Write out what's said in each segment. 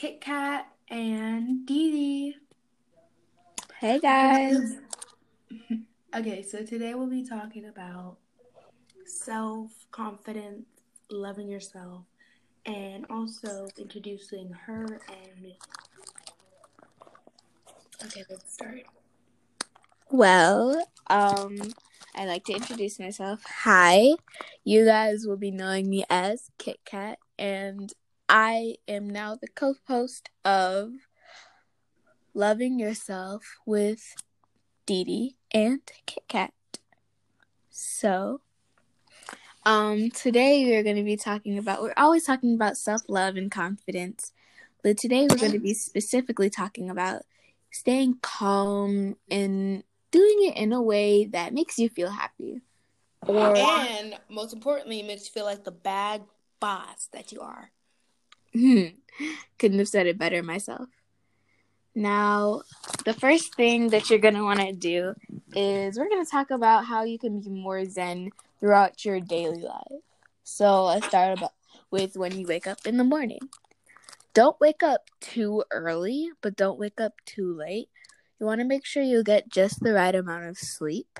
Kit Kat and Dee Dee. Hey guys. Okay, so today we'll be talking about self confidence, loving yourself, and also introducing her and me. Okay, let's start. Well, um, I'd like to introduce myself. Hi, you guys will be knowing me as Kit Kat, and I am now the co host of Loving Yourself with Dee Dee and Kit Kat. So, um, today we're going to be talking about, we're always talking about self love and confidence, but today we're going to be specifically talking about staying calm and doing it in a way that makes you feel happy. Or, and most importantly, makes you feel like the bad boss that you are. Couldn't have said it better myself. Now, the first thing that you're going to want to do is we're going to talk about how you can be more zen throughout your daily life. So, let's start about with when you wake up in the morning. Don't wake up too early, but don't wake up too late. You want to make sure you get just the right amount of sleep.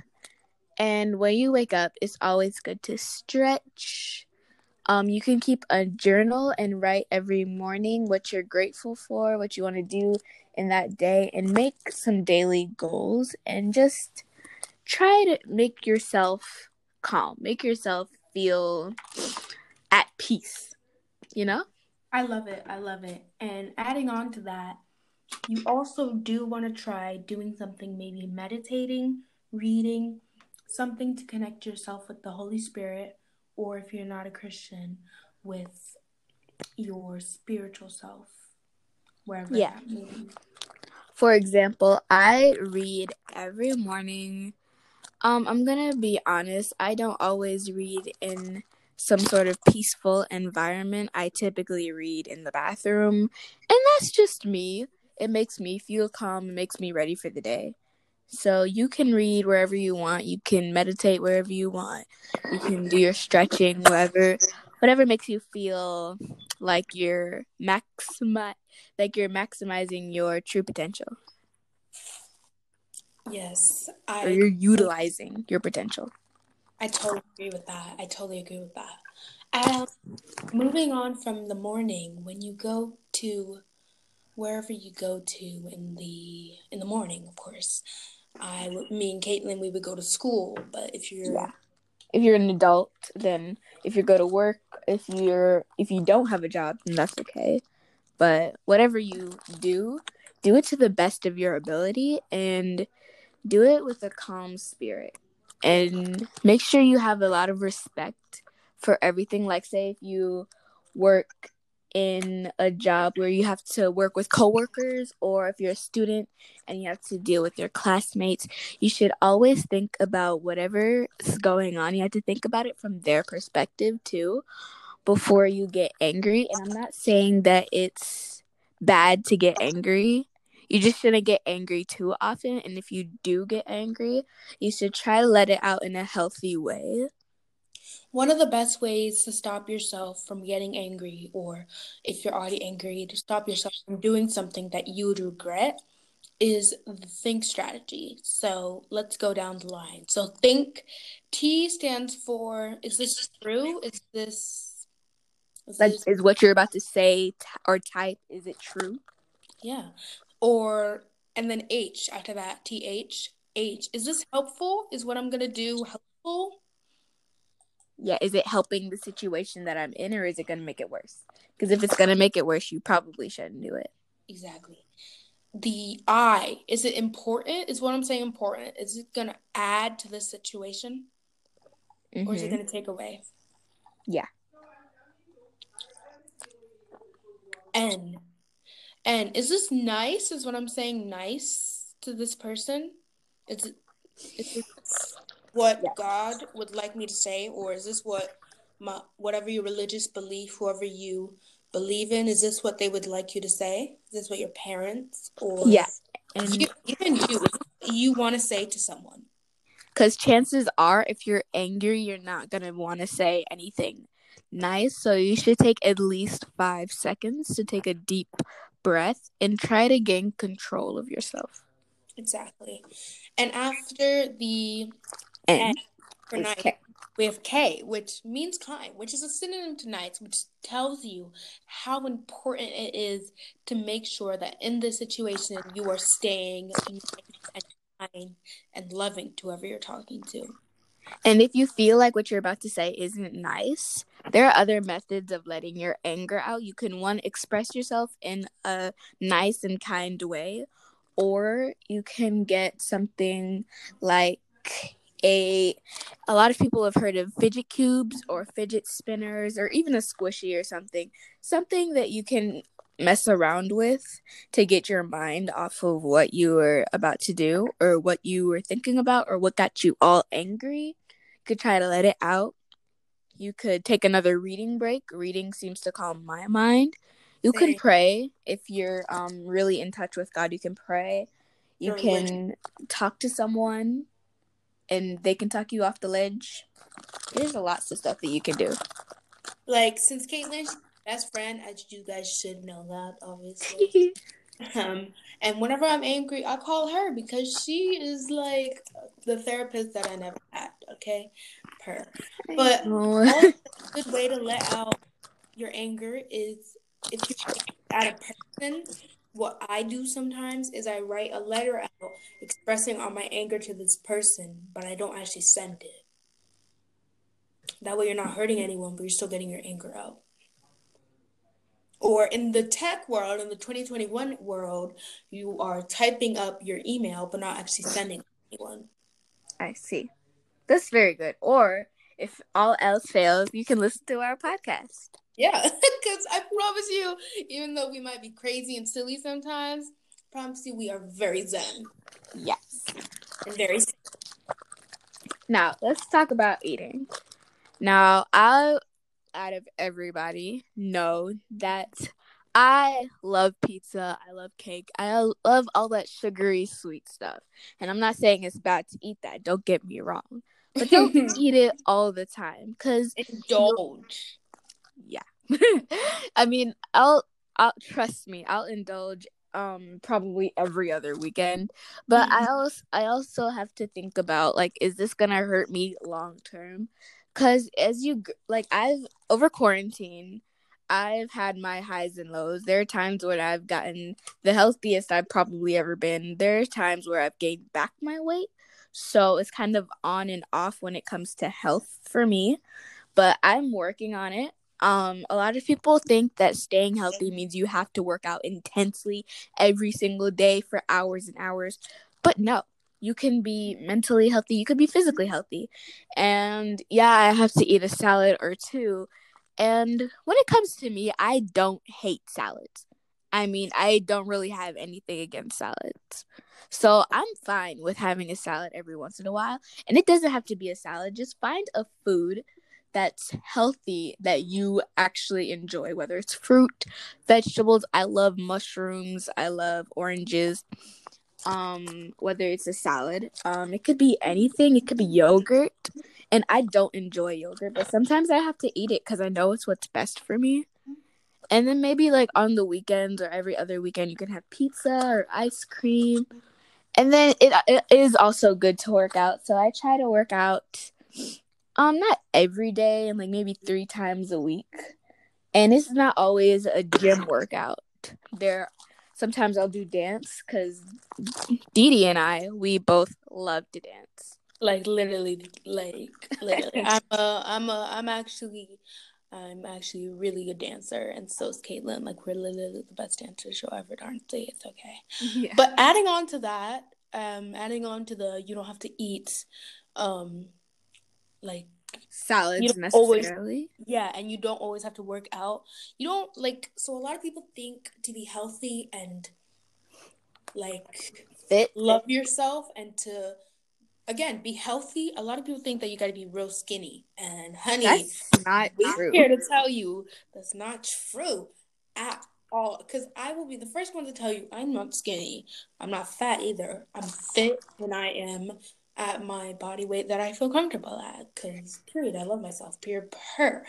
And when you wake up, it's always good to stretch, um, you can keep a journal and write every morning what you're grateful for, what you want to do in that day, and make some daily goals and just try to make yourself calm, make yourself feel at peace, you know? I love it. I love it. And adding on to that, you also do want to try doing something, maybe meditating, reading, something to connect yourself with the Holy Spirit or if you're not a Christian, with your spiritual self, wherever yeah. For example, I read every morning. Um, I'm gonna be honest, I don't always read in some sort of peaceful environment. I typically read in the bathroom, and that's just me. It makes me feel calm, it makes me ready for the day. So you can read wherever you want. You can meditate wherever you want. You can do your stretching wherever, whatever makes you feel like you're maximi- like you're maximizing your true potential. Yes, I. Or you're utilizing your potential. I totally agree with that. I totally agree with that. And moving on from the morning, when you go to wherever you go to in the in the morning, of course, I would, me and Caitlin, we would go to school. But if you're, yeah. if you're an adult, then if you go to work, if you're, if you don't have a job, then that's okay. But whatever you do, do it to the best of your ability and do it with a calm spirit. And make sure you have a lot of respect for everything. Like, say, if you work in a job where you have to work with coworkers or if you're a student and you have to deal with your classmates, you should always think about whatever's going on. You have to think about it from their perspective too before you get angry. And I'm not saying that it's bad to get angry. You just shouldn't get angry too often. And if you do get angry, you should try to let it out in a healthy way. One of the best ways to stop yourself from getting angry, or if you're already angry, to stop yourself from doing something that you would regret is the think strategy. So let's go down the line. So think T stands for is this true? Is this is, this, is what you're about to say t- or type is it true? Yeah. Or and then H after that T H H is this helpful? Is what I'm going to do helpful? Yeah, is it helping the situation that I'm in or is it going to make it worse? Because if it's going to make it worse, you probably shouldn't do it. Exactly. The I, is it important? Is what I'm saying important? Is it going to add to the situation? Mm-hmm. Or is it mm-hmm. going to take away? Yeah. N. N. Is this nice? Is what I'm saying nice to this person? Is it, is it what yeah. God would like me to say, or is this what my whatever your religious belief, whoever you believe in, is this what they would like you to say? Is this what your parents or yeah, and you, even you you want to say to someone? Because chances are, if you're angry, you're not gonna want to say anything nice. So you should take at least five seconds to take a deep breath and try to gain control of yourself. Exactly. And after the N for night, K. we have K, which means kind, which is a synonym to nice, which tells you how important it is to make sure that in this situation you are staying and kind and loving to whoever you're talking to. And if you feel like what you're about to say isn't nice, there are other methods of letting your anger out. You can one express yourself in a nice and kind way, or you can get something like a a lot of people have heard of fidget cubes or fidget spinners or even a squishy or something. Something that you can mess around with to get your mind off of what you were about to do or what you were thinking about or what got you all angry. You could try to let it out. You could take another reading break. Reading seems to calm my mind. You can pray if you're um really in touch with God. You can pray. You can talk to someone, and they can talk you off the ledge. There's a lots of stuff that you can do. Like since Caitlin's best friend, as you guys should know that, obviously. Um, and whenever I'm angry, I call her because she is like the therapist that I never had. Okay, her. But a good way to let out your anger is if you're at a person. What I do sometimes is I write a letter out expressing all my anger to this person, but I don't actually send it. That way, you're not hurting anyone, but you're still getting your anger out. Or in the tech world, in the 2021 world, you are typing up your email, but not actually sending anyone. I see. That's very good. Or if all else fails, you can listen to our podcast. Yeah, because I promise you, even though we might be crazy and silly sometimes, promise you we are very zen Yes. and very. Now let's talk about eating. Now I, out of everybody, know that I love pizza. I love cake. I love all that sugary sweet stuff. And I'm not saying it's bad to eat that. Don't get me wrong. But don't eat it all the time, cause Indulge. yeah. I mean, I'll I'll trust me, I'll indulge um probably every other weekend. But I also I also have to think about like is this going to hurt me long term? Cuz as you like I've over quarantine I've had my highs and lows. There are times when I've gotten the healthiest I've probably ever been. There are times where I've gained back my weight. So it's kind of on and off when it comes to health for me. But I'm working on it. Um, a lot of people think that staying healthy means you have to work out intensely every single day for hours and hours. But no, you can be mentally healthy, you could be physically healthy. And yeah, I have to eat a salad or two. And when it comes to me, I don't hate salads. I mean, I don't really have anything against salads. So I'm fine with having a salad every once in a while. And it doesn't have to be a salad. Just find a food that's healthy that you actually enjoy, whether it's fruit, vegetables. I love mushrooms. I love oranges. Um, whether it's a salad, um, it could be anything. It could be yogurt, and I don't enjoy yogurt, but sometimes I have to eat it because I know it's what's best for me. And then maybe like on the weekends or every other weekend, you can have pizza or ice cream. And then it, it is also good to work out. So I try to work out um not every day and like maybe 3 times a week. And it's not always a gym workout. There sometimes I'll do dance cuz Dee Dee and I we both love to dance. Like literally, like literally. I'm a, I'm a, I'm actually, I'm actually a really good dancer, and so is Caitlin. Like we're literally the best dancers you'll ever darn see. It's okay. Yeah. But adding on to that, um, adding on to the you don't have to eat, um, like salads You don't always- necessarily. yeah, and you don't always have to work out. You don't like so a lot of people think to be healthy and like Fit. love yourself and to again be healthy. A lot of people think that you got to be real skinny, and honey, That's not we're true. here to tell you that's not true at all. Because I will be the first one to tell you I'm not skinny. I'm not fat either. I'm fit and I am at my body weight that I feel comfortable at. Because period, I love myself. Pure per.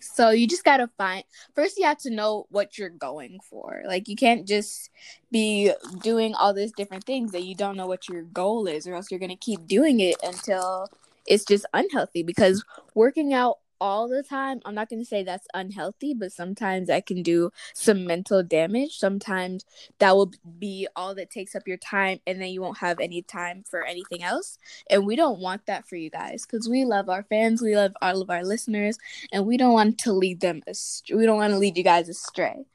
So you just gotta find first you have to know what you're going for. Like you can't just be doing all these different things that you don't know what your goal is, or else you're gonna keep doing it until it's just unhealthy because working out all the time. I'm not going to say that's unhealthy, but sometimes that can do some mental damage. Sometimes that will be all that takes up your time, and then you won't have any time for anything else. And we don't want that for you guys because we love our fans, we love all of our listeners, and we don't want to lead them astray. We don't want to lead you guys astray.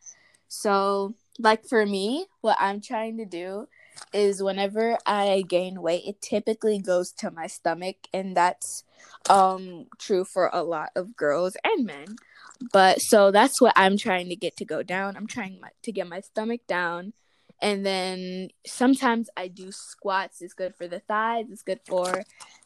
So, like for me, what I'm trying to do is whenever I gain weight, it typically goes to my stomach, and that's um true for a lot of girls and men. But so that's what I'm trying to get to go down. I'm trying my, to get my stomach down. And then sometimes I do squats. It's good for the thighs. It's good for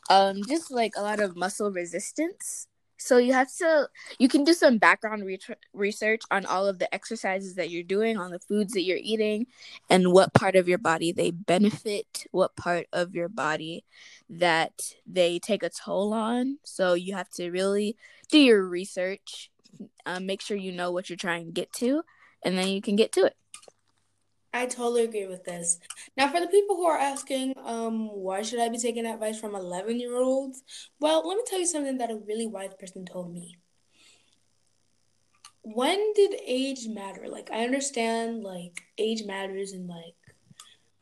um just like a lot of muscle resistance. So you have to you can do some background re- research on all of the exercises that you're doing, on the foods that you're eating, and what part of your body they benefit, what part of your body that they take a toll on. So you have to really do your research, uh, make sure you know what you're trying to get to, and then you can get to it. I totally agree with this. Now, for the people who are asking, um, why should I be taking advice from 11 year olds? Well, let me tell you something that a really wise person told me. When did age matter? Like, I understand, like, age matters and, like,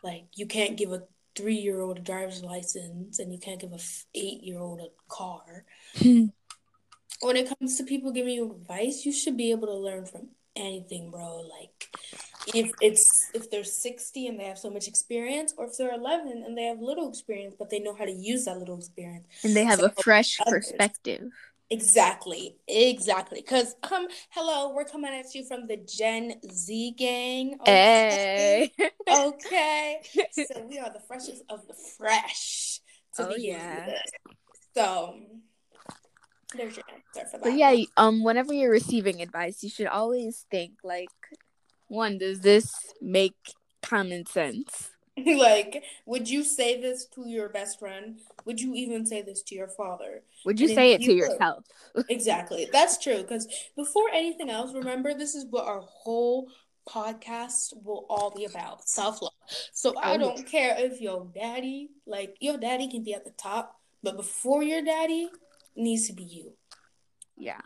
like you can't give a three year old a driver's license and you can't give a eight year old a car. when it comes to people giving you advice, you should be able to learn from anything, bro. Like if it's if they're 60 and they have so much experience or if they're 11 and they have little experience but they know how to use that little experience and they have a fresh others. perspective exactly exactly because um hello we're coming at you from the gen z gang okay hey. okay so we are the freshest of the fresh to oh, yeah. so there's your answer for that. But yeah, um, whenever you're receiving advice, you should always think like, one, does this make common sense? like, would you say this to your best friend? Would you even say this to your father? Would you and say it you to could, yourself? exactly. That's true. Because before anything else, remember, this is what our whole podcast will all be about self love. So I oh, don't care if your daddy, like, your daddy can be at the top, but before your daddy, needs to be you. Yeah.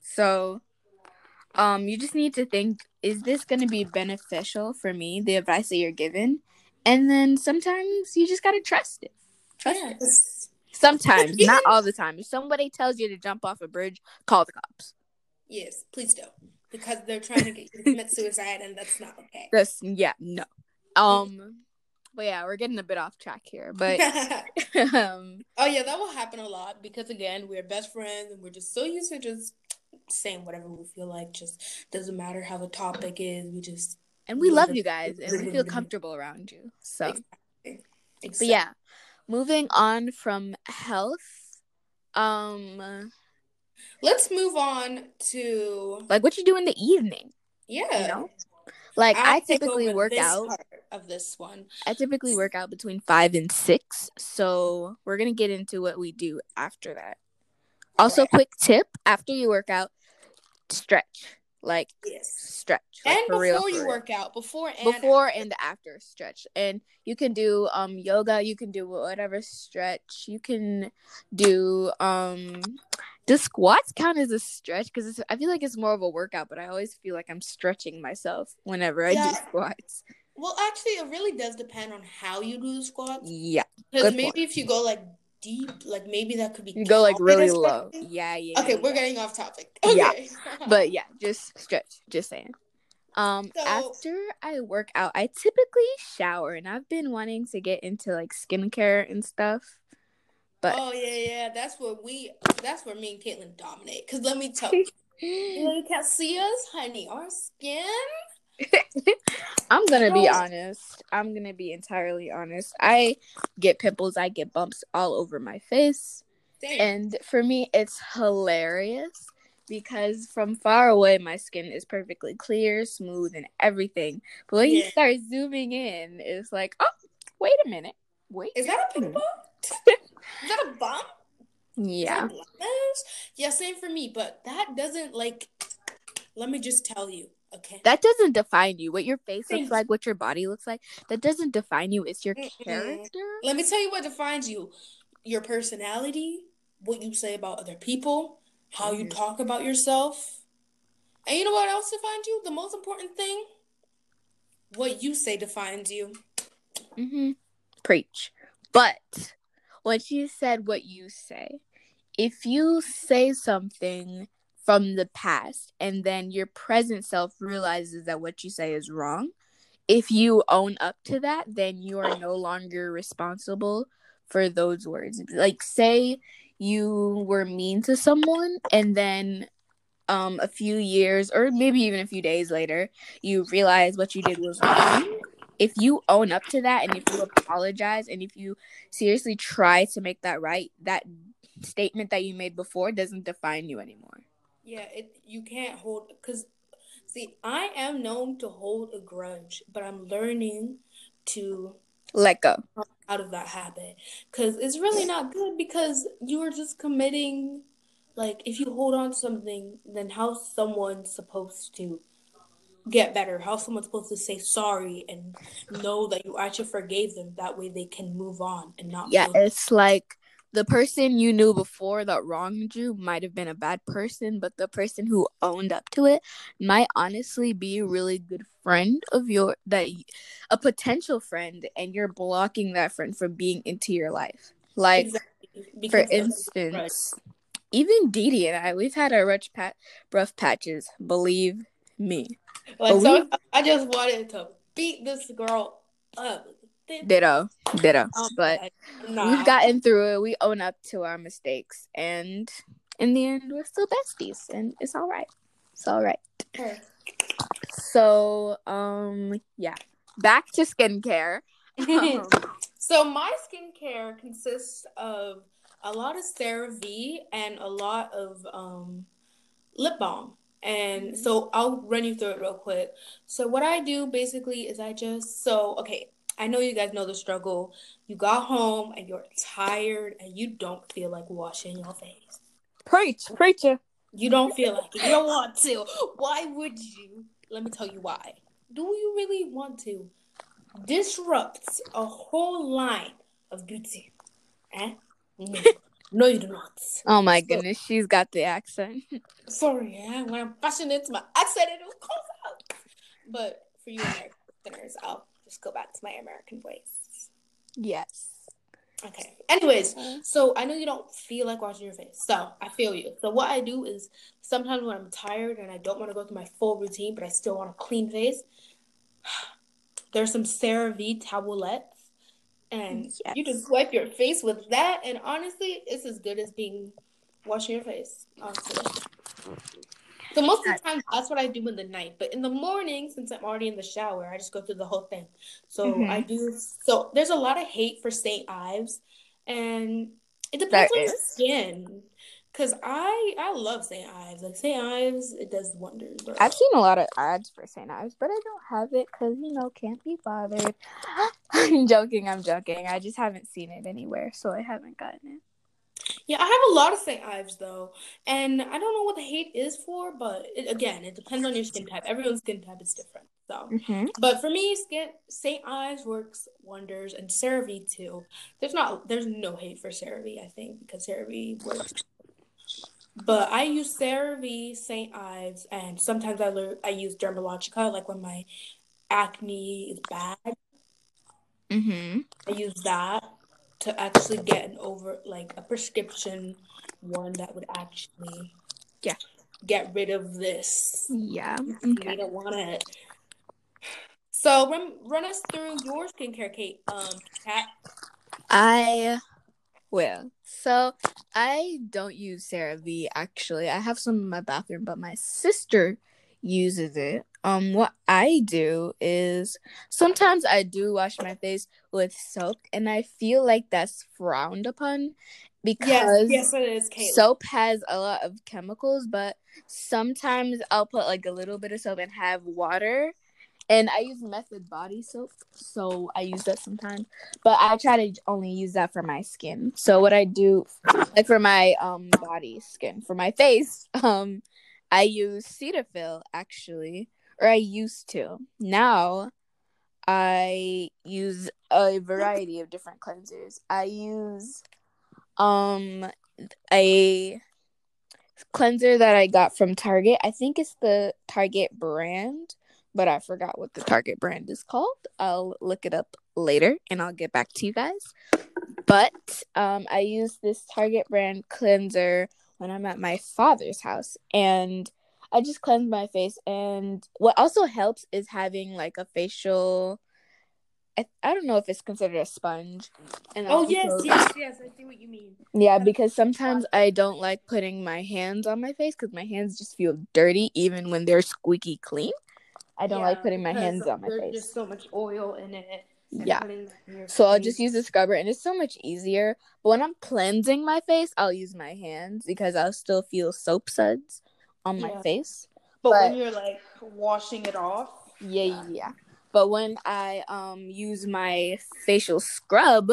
So um you just need to think is this going to be beneficial for me the advice that you're given? And then sometimes you just got to trust it. Trust yeah, it sometimes not all the time. If somebody tells you to jump off a bridge call the cops. Yes please don't. because they're trying to get you to commit suicide and that's not okay. That's yeah no. Um but yeah, we're getting a bit off track here. But um, oh yeah, that will happen a lot because again, we're best friends and we're just so used to just saying whatever we feel like. Just doesn't matter how the topic is. We just and we love you guys and we feel comfortable around you. So, exactly. Exactly. but yeah, moving on from health, um, let's move on to like what you do in the evening. Yeah, you know, like i i typically work out of this one. I typically work out between five and six, so we're gonna get into what we do after that. Also, quick tip: after you work out, stretch. Like yes. stretch. Like, and before real, you real. work out, before and before after. and after stretch. And you can do um yoga, you can do whatever stretch. You can do um does squats count as a stretch? Because I feel like it's more of a workout, but I always feel like I'm stretching myself whenever I yeah. do squats. Well, actually, it really does depend on how you do the squats. Yeah. Because maybe point. if you go like deep, like maybe that could be. You go like really low. Yeah, yeah. Okay, yeah. we're getting off topic. Okay. Yeah. but yeah, just stretch. Just saying. Um, so, after I work out, I typically shower, and I've been wanting to get into like skincare and stuff. But oh yeah, yeah, that's where we, that's where me and Caitlin dominate. Cause let me tell you, you can't see us, honey. Our skin I'm gonna be honest. I'm gonna be entirely honest. I get pimples, I get bumps all over my face. And for me, it's hilarious because from far away, my skin is perfectly clear, smooth, and everything. But when yeah. you start zooming in, it's like, oh, wait a minute. Wait. Is that a pimple? is that a bump? Yeah. Yeah, same for me. But that doesn't like. Let me just tell you, okay. That doesn't define you. What your face Thank looks like, what your body looks like, that doesn't define you. It's your Mm-mm. character. Let me tell you what defines you: your personality, what you say about other people, how you Mhm. talk about yourself, and you know what else defines you? The most important thing: what you say defines you. Mm-hmm. Preach. But what you said, what you say, if you say something from the past and then your present self realizes that what you say is wrong, if you own up to that, then you are no longer responsible for those words. Like, say you were mean to someone and then um a few years or maybe even a few days later you realize what you did was wrong. If you own up to that and if you apologize and if you seriously try to make that right that statement that you made before doesn't define you anymore Yeah, it you can't hold because see, I am known to hold a grudge, but I'm learning to let go out of that habit because it's really not good because you are just committing like if you hold on to something, then how's someone supposed to get better? How's someone supposed to say sorry and know that you actually forgave them? That way they can move on and not yeah it's like the person you knew before that wronged you might have been a bad person but the person who owned up to it might honestly be a really good friend of your that a potential friend and you're blocking that friend from being into your life like exactly for instance even Dee Dee and I, we've had our rough, pat- rough patches. Believe me. Like so, I just wanted to beat this girl up. Ditto, ditto. Um, but nah. we've gotten through it. We own up to our mistakes, and in the end, we're still besties, and it's all right. It's all right. So, um, yeah. Back to skincare. Um, so my skincare consists of a lot of CeraVe and a lot of um, lip balm. And Mhm. so I'll run you through it real quick. So what I do basically is I just so okay, I know you guys know the struggle. You got home and you're tired and you don't feel like washing your face. preach, preacher. You don't feel like it. You don't want to. Why would you? Let me tell you why. Do you really want to disrupt a whole line of beauty? Eh? No, no you do not. Oh my So- goodness, she's got the accent. Sorry, eh? when I'm passionate, my accent it will come out. But for you American listeners, I'll just go back to my American voice. Yes. Okay. Anyways, so I know you don't feel like washing your face. So I feel you. So what I do is sometimes when I'm tired and I don't want to go through my full routine, but I still want a clean face, there's some CeraVe towelettes. And you just wipe your face with that. And honestly, it's as good as being washing your face. Honestly. So most of the time, that's what I do in the night. But in the morning, since I'm already in the shower, I just go through the whole thing. So Mhm. I do. So there's a lot of hate for St. Ives, and it depends There on your skin. Cause I I love St. Ives. Like St. Ives, it does wonders. Bro. I've seen a lot of ads for St. Ives, but I don't have it because, you know, can't be bothered. I'm joking, I'm joking. I just haven't seen it anywhere, so I haven't gotten it. Yeah, I have a lot of St. Ives though, and I don't know what the hate is for, but it, again, it depends on your skin type. Everyone's skin type is different. So, Mm-hmm. but for me, skin St. Ives works wonders, and CeraVe too. There's not, there's no hate for CeraVe, I think, because CeraVe works. But I use CeraVe, St. Ives, and sometimes I I use Dermalogica, like when my acne is bad. Mm-hmm. I use that to actually get an over like a prescription one that would actually Yeah. get rid of this. Yeah. We Okay. don't want it. So run run us through your skincare, Kate. Um, Kat. I will. So I don't use CeraVe actually. I have some in my bathroom, but my sister uses it. Um, what I do is sometimes I do wash my face with soap, and I feel like that's frowned upon because yes, yes, it is, soap has a lot of chemicals, but sometimes I'll put like a little bit of soap and have water And I use Method body soap, so I use that sometimes. But I try to only use that for my skin. So what I do, like for my um body skin, for my face, um, I use Cetaphil actually, or I used to. Now, I use a variety of different cleansers. I use um a cleanser that I got from Target. I think it's the Target brand, but I forgot what the Target brand is called. I'll look it up later and I'll get back to you guys. But um, I use this Target brand cleanser when I'm at my father's house and I just cleanse my face. And what also helps is having like a facial I, I don't know if it's considered a sponge. And oh also, yes, yes, yes. I see what you mean. Yeah, because sometimes I don't like putting my hands on my face because my hands just feel dirty even when they're squeaky clean. I don't yeah, like putting my hands on my face. There's just so much oil in it. Yeah. So I'll just use the scrubber and it's so much easier. But when I'm cleansing my face, I'll use my hands because I'll still feel soap suds on yeah. my face. But, but, when you're like washing it off. Yeah, yeah. yeah. But when I um use my facial scrub,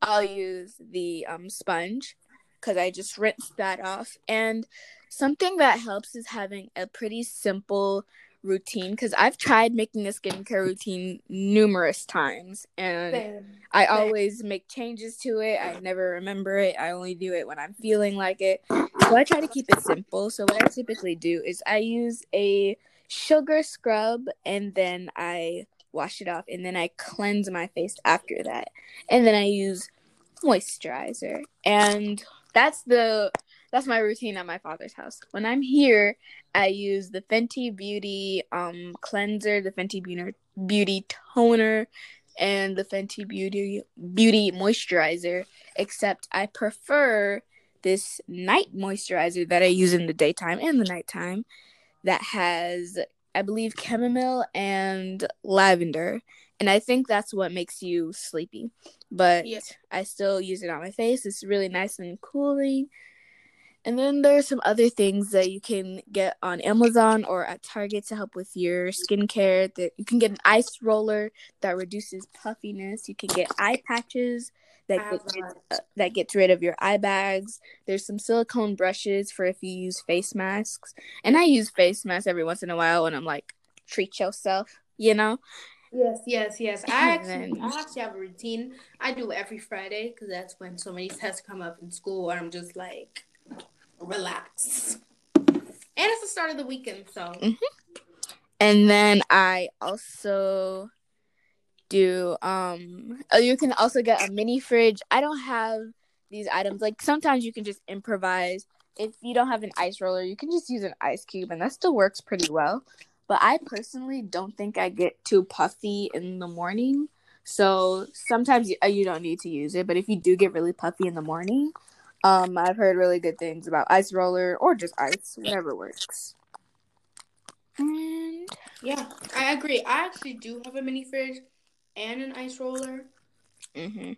I'll use the um sponge because I just rinse that off. And something that helps is having a pretty simple routine because I've tried making a skincare routine numerous times and Same. I Same. always make changes to it. I never remember it. I only do it when I'm feeling like it. So I try to keep it simple. So what I typically do is I use a sugar scrub and then I wash it off, and then I cleanse my face after that. And then I use moisturizer. And that's the that's my routine at my father's house. When I'm here, I use the Fenty Beauty um cleanser, the Fenty Beauty Beauty toner, and the Fenty Beauty Beauty moisturizer, except I prefer this night moisturizer that I use in the daytime and the nighttime that has I believe chamomile and lavender. And I think that's what makes you sleepy. But I still use it on my face. It's really nice and cooling. And then there's some other things that you can get on Amazon or at Target to help with your skincare. That you can get an ice roller that reduces puffiness. You can get eye patches that gets rid, uh, that gets rid of your eye bags. There's some silicone brushes for if you use face masks, and I use face masks every once in a while when I'm like treat yourself, you know. Yes, yes, yes. I actually, I actually have a routine. I do every Friday because that's when so many tests come up in school, and I'm just like, relax. And it's the start of the weekend, so. Mm-hmm. And then I also do um oh, you can also get a mini fridge. I don't have these items. Like sometimes you can just improvise. If you don't have an ice roller, you can just use an ice cube and that still works pretty well. But I personally don't think I get too puffy in the morning. So sometimes you, uh, you don't need to use it, but if you do get really puffy in the morning, um I've heard really good things about ice roller or just ice, whatever works. And yeah, I agree. I actually do have a mini fridge and an ice roller. Mm-hmm.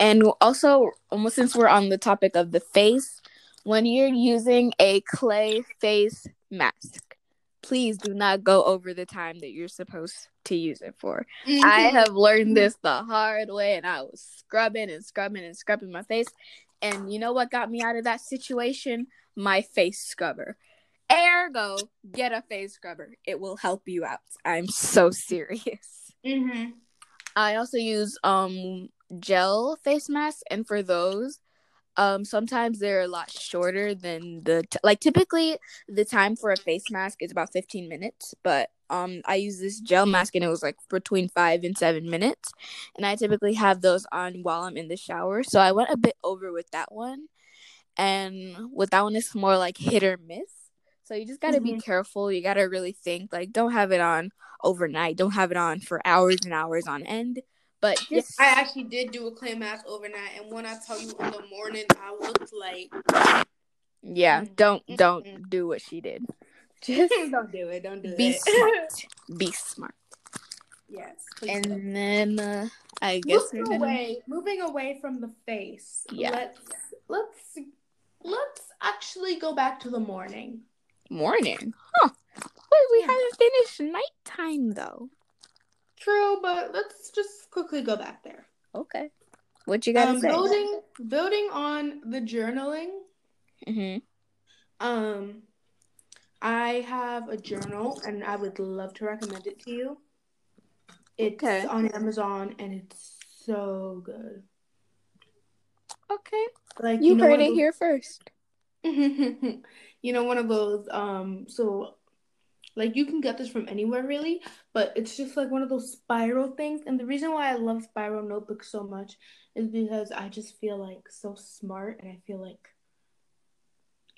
And also, almost since we're on the topic of the face, when you're using a clay face mask, please do not go over the time that you're supposed to use it for. Mm-hmm. I have learned this the hard way, and I was scrubbing and scrubbing and scrubbing my face. And you know what got me out of that situation? My face scrubber. Ergo, get a face scrubber. It will help you out. I'm so serious. Mm-hmm. I also use um gel face masks, and for those, um sometimes they're a lot shorter than the t- like typically the time for a face mask is about 15 minutes but um i use this gel mask and it was like between five and seven minutes and i typically have those on while i'm in the shower so i went a bit over with that one and with that one it's more like hit or miss so you just got to mm-hmm. be careful. You got to really think. Like, don't have it on overnight. Don't have it on for hours and hours on end. But. I actually did do a clay mask overnight, and when I tell you in the morning, I looked like. Yeah, mm-hmm. don't don't do what she did. Just don't do it. Don't do be it. smart. Be smart. Yes. And do. then uh, I guess moving away, moving away from the face. Yeah. Let's let's let's actually go back to the morning morning. Huh. Wait, we Yeah. haven't finished nighttime though. True, but let's just quickly go back there. Okay. What you gotta Um, say? building building on the journaling. Mm-hmm. Um, I have a journal, and I would love to recommend it to you. It's Okay. on Amazon, and it's so good. Okay. Like You know, heard it those- here first. you know, one of those. Um, so like you can get this from anywhere really, but it's just like one of those spiral things. And the reason why I love spiral notebooks so much is because I just feel like so smart, and I feel like.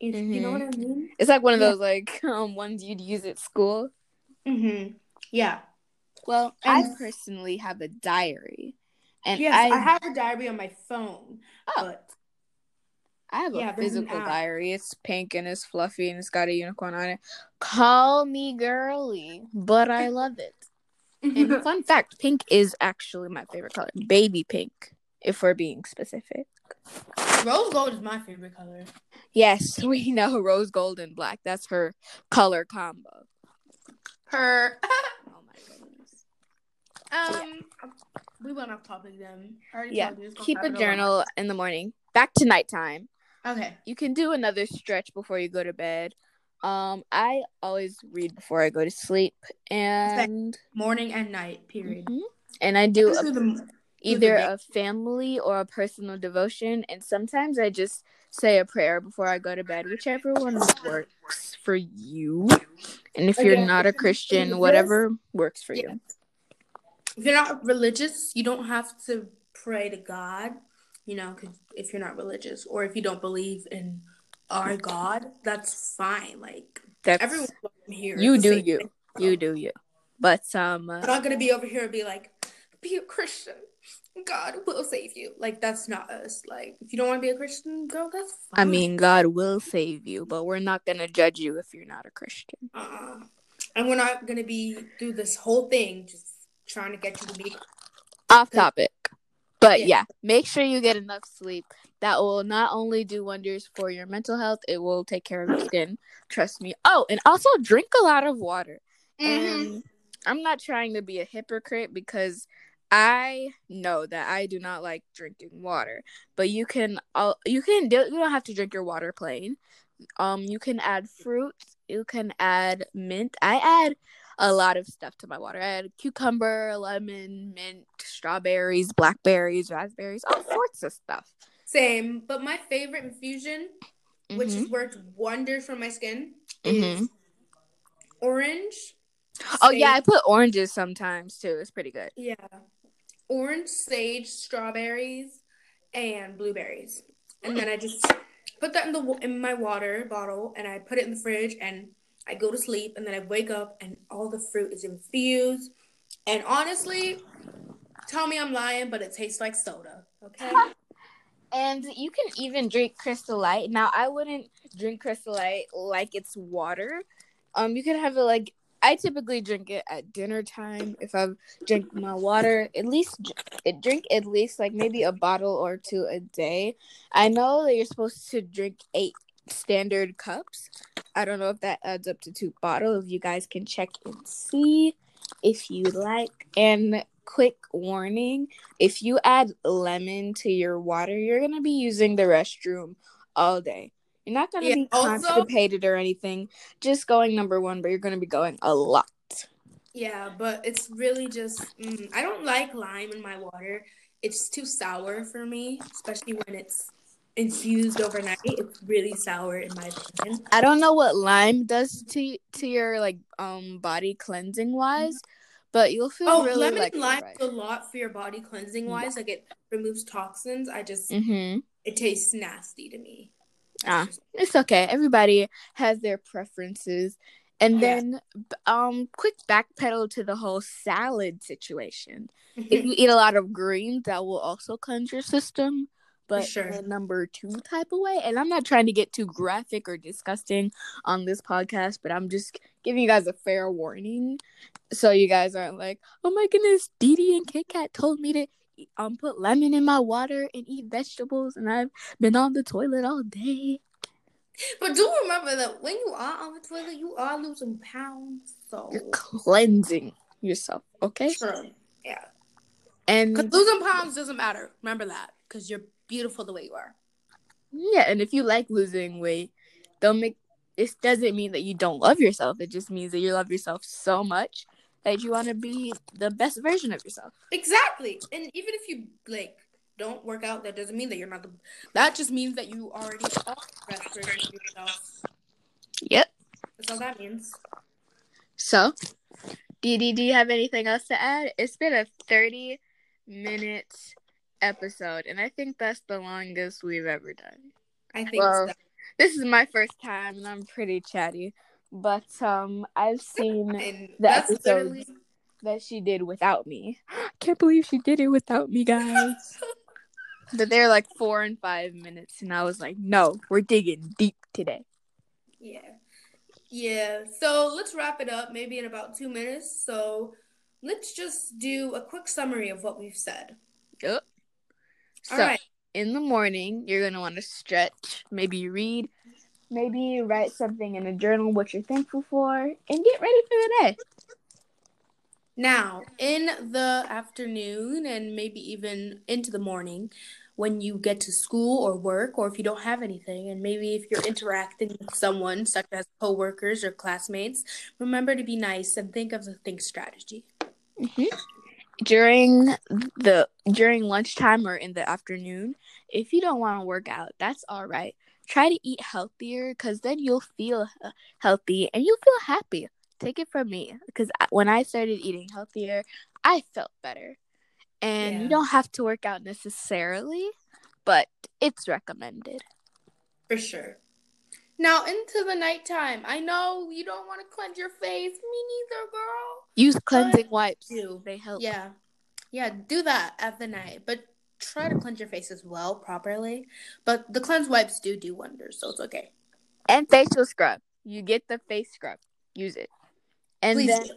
You, you know what I mean? It's like one of Yeah. those like um ones you'd use at school. Mm-hmm. Yeah. Well, I personally have a diary, and yes, I I, have a diary on my phone, Oh. but I have Yeah, a physical diary. It's pink and it's fluffy and it's got a unicorn on it. Call me girly, but I love it. And fun fact, pink is actually my favorite color. Baby pink, if we're being specific. rose gold is my favorite color. Yes, we know rose gold and black. That's her color combo. Her. Oh my goodness. um, we went off topic then. Already Yeah, told you, it's gonna keep a journal in the morning. Back to nighttime. Okay. You can do another stretch before you go to bed. Um, I always read before I go to sleep, and Morning and night. Period. Mhm. and I do the- either a family or a personal devotion and sometimes i just say a prayer before i go to bed whichever one works for you and if you're Again, not a christian whatever works for Yeah. you if you're not religious, you don't have to pray to God. You know, if you're not religious or if you don't believe in our God, that's fine. Like that's everyone's here. you do you thing. you do you but um I'm not gonna be over here and be like, be a Christian. God will save you. Like that's not us. Like if you don't want to be a Christian, girl, that's fine. i mean god will save you but we're not gonna judge you if you're not a christian uh, and we're not gonna be through this whole thing just trying to get you to be. off topic but Yeah. yeah make sure you get enough sleep that will not only do wonders for your mental health it will take care of your skin trust me oh and also drink a lot of water Mm-hmm. and i'm not trying to be a hypocrite because i know that i do not like drinking water but you can uh, you can do you don't have to drink your water plain. Um you can add fruit you can add mint. I add a lot of stuff to my water. I add cucumber lemon mint strawberries blackberries raspberries all sorts of stuff. Same, but my favorite infusion, which Mhm. has worked wonders for my skin, mm-hmm. is orange. oh yeah i put oranges sometimes too. It's pretty good. Yeah, orange, sage, strawberries, and blueberries, and then I just put that in the in my water bottle, and I put it in the fridge, and I go to sleep, and then I wake up, and all the fruit is infused, and honestly, tell me I'm lying, but it tastes like soda. Okay. And you can even drink Crystal Light. Now, I wouldn't drink Crystal Light like it's water. Um, you can have it like I typically drink it at dinner time. If I drink my water, at least drink at least like maybe a bottle or two a day. I know that you're supposed to drink eight standard cups. I don't know if that adds up to two bottles. You guys can check and see if you like. And quick warning if you add lemon to your water, you're gonna be using the restroom all day. You're not gonna Yeah, be also- constipated or anything. Just going number one, but you're gonna be going a lot. Yeah, but it's really just mm, I don't like lime in my water. It's too sour for me, especially when it's infused overnight. It's really sour in my opinion. I don't know what lime does to to your like um body cleansing wise, but you'll feel Oh, really lemon like lime do a lot for your body cleansing wise. Like it removes toxins. I just Mm-hmm. it tastes nasty to me. Ah. It's okay. Everybody has their preferences. And then um quick backpedal to the whole salad situation. if you eat a lot of greens, that will also cleanse your system. But sure. in a number two type of way. And I'm not trying to get too graphic or disgusting on this podcast, but I'm just giving you guys a fair warning. So you guys aren't like, oh my goodness, Dee Dee and Kit Kat told me to um put lemon in my water and eat vegetables and I've been on the toilet all day. But do remember that when you are on the toilet, you are losing pounds. So You're cleansing yourself, okay? true. Yeah. And losing pounds doesn't matter. Remember that. Because you're beautiful the way you are. yeah, and if you like losing weight, don't make it doesn't mean that you don't love yourself. It just means that you love yourself so much that you want to be the best version of yourself. Exactly. And even if you like don't work out, that doesn't mean that you're not the that just means that you already are the best version of yourself. Yep. That's all that means. So, Dee Dee, do you have anything else to add? It's been a 30 minute episode, and I think that's the longest we've ever done. I think Well, so. This is my first time, and I'm pretty chatty. But um, I've seen And the literally that she did without me. Can't believe she did it without me, guys. but they're like four and five minutes, and I was like, no, we're digging deep today. Yeah. Yeah. So let's wrap it up maybe in about two minutes. So let's just do a quick summary of what we've said. Yep. So, All right. in the morning, you're going to want to stretch, maybe read, maybe write something in a journal what you're thankful for, and get ready for the day. Now, in the afternoon and maybe even into the morning, when you get to school or work, or if you don't have anything, and maybe if you're interacting with someone, such as coworkers or classmates, remember to be nice and think of the think strategy. Mm-hmm. During the during lunchtime or in the afternoon, if you don't want to work out, that's all right. Try to eat healthier because then you'll feel uh, healthy and you'll feel happy. Take it from me because when I started eating healthier, I felt better. And Yeah. you don't have to work out necessarily, but it's recommended. For sure. Now, into the nighttime. I know you don't want to cleanse your face. Me neither, girl. Use cleansing wipes. do. They help. Yeah. Yeah, do that at the night. But try to cleanse your face as well properly. But the cleanse wipes do do wonders, so it's okay. And facial scrub. You get the face scrub. Use it. And Please then do.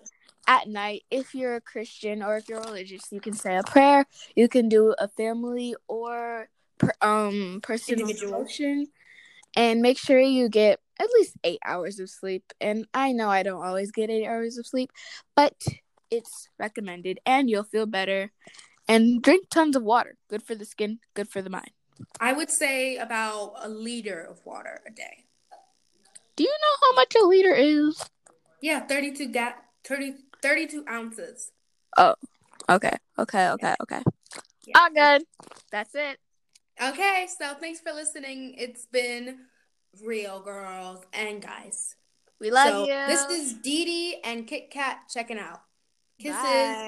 at night, if you're a Christian or if you're religious, you can say a prayer. You can do a family or per, um personal devotion, and make sure you get at least eight hours of sleep. And I know I don't always get eight hours of sleep, but it's recommended, and you'll feel better. And drink tons of water. Good for the skin. Good for the mind. I would say about a liter of water a day. Do you know how much a liter is? Yeah, 32 ga- 30, 32 ounces. Oh, okay. Okay. Okay. Okay. Yeah. All good. That's it. Okay, so thanks for listening. It's been real, girls and guys. We love so you. This is Dee Dee and Kit Kat checking out. Kisses. Bye.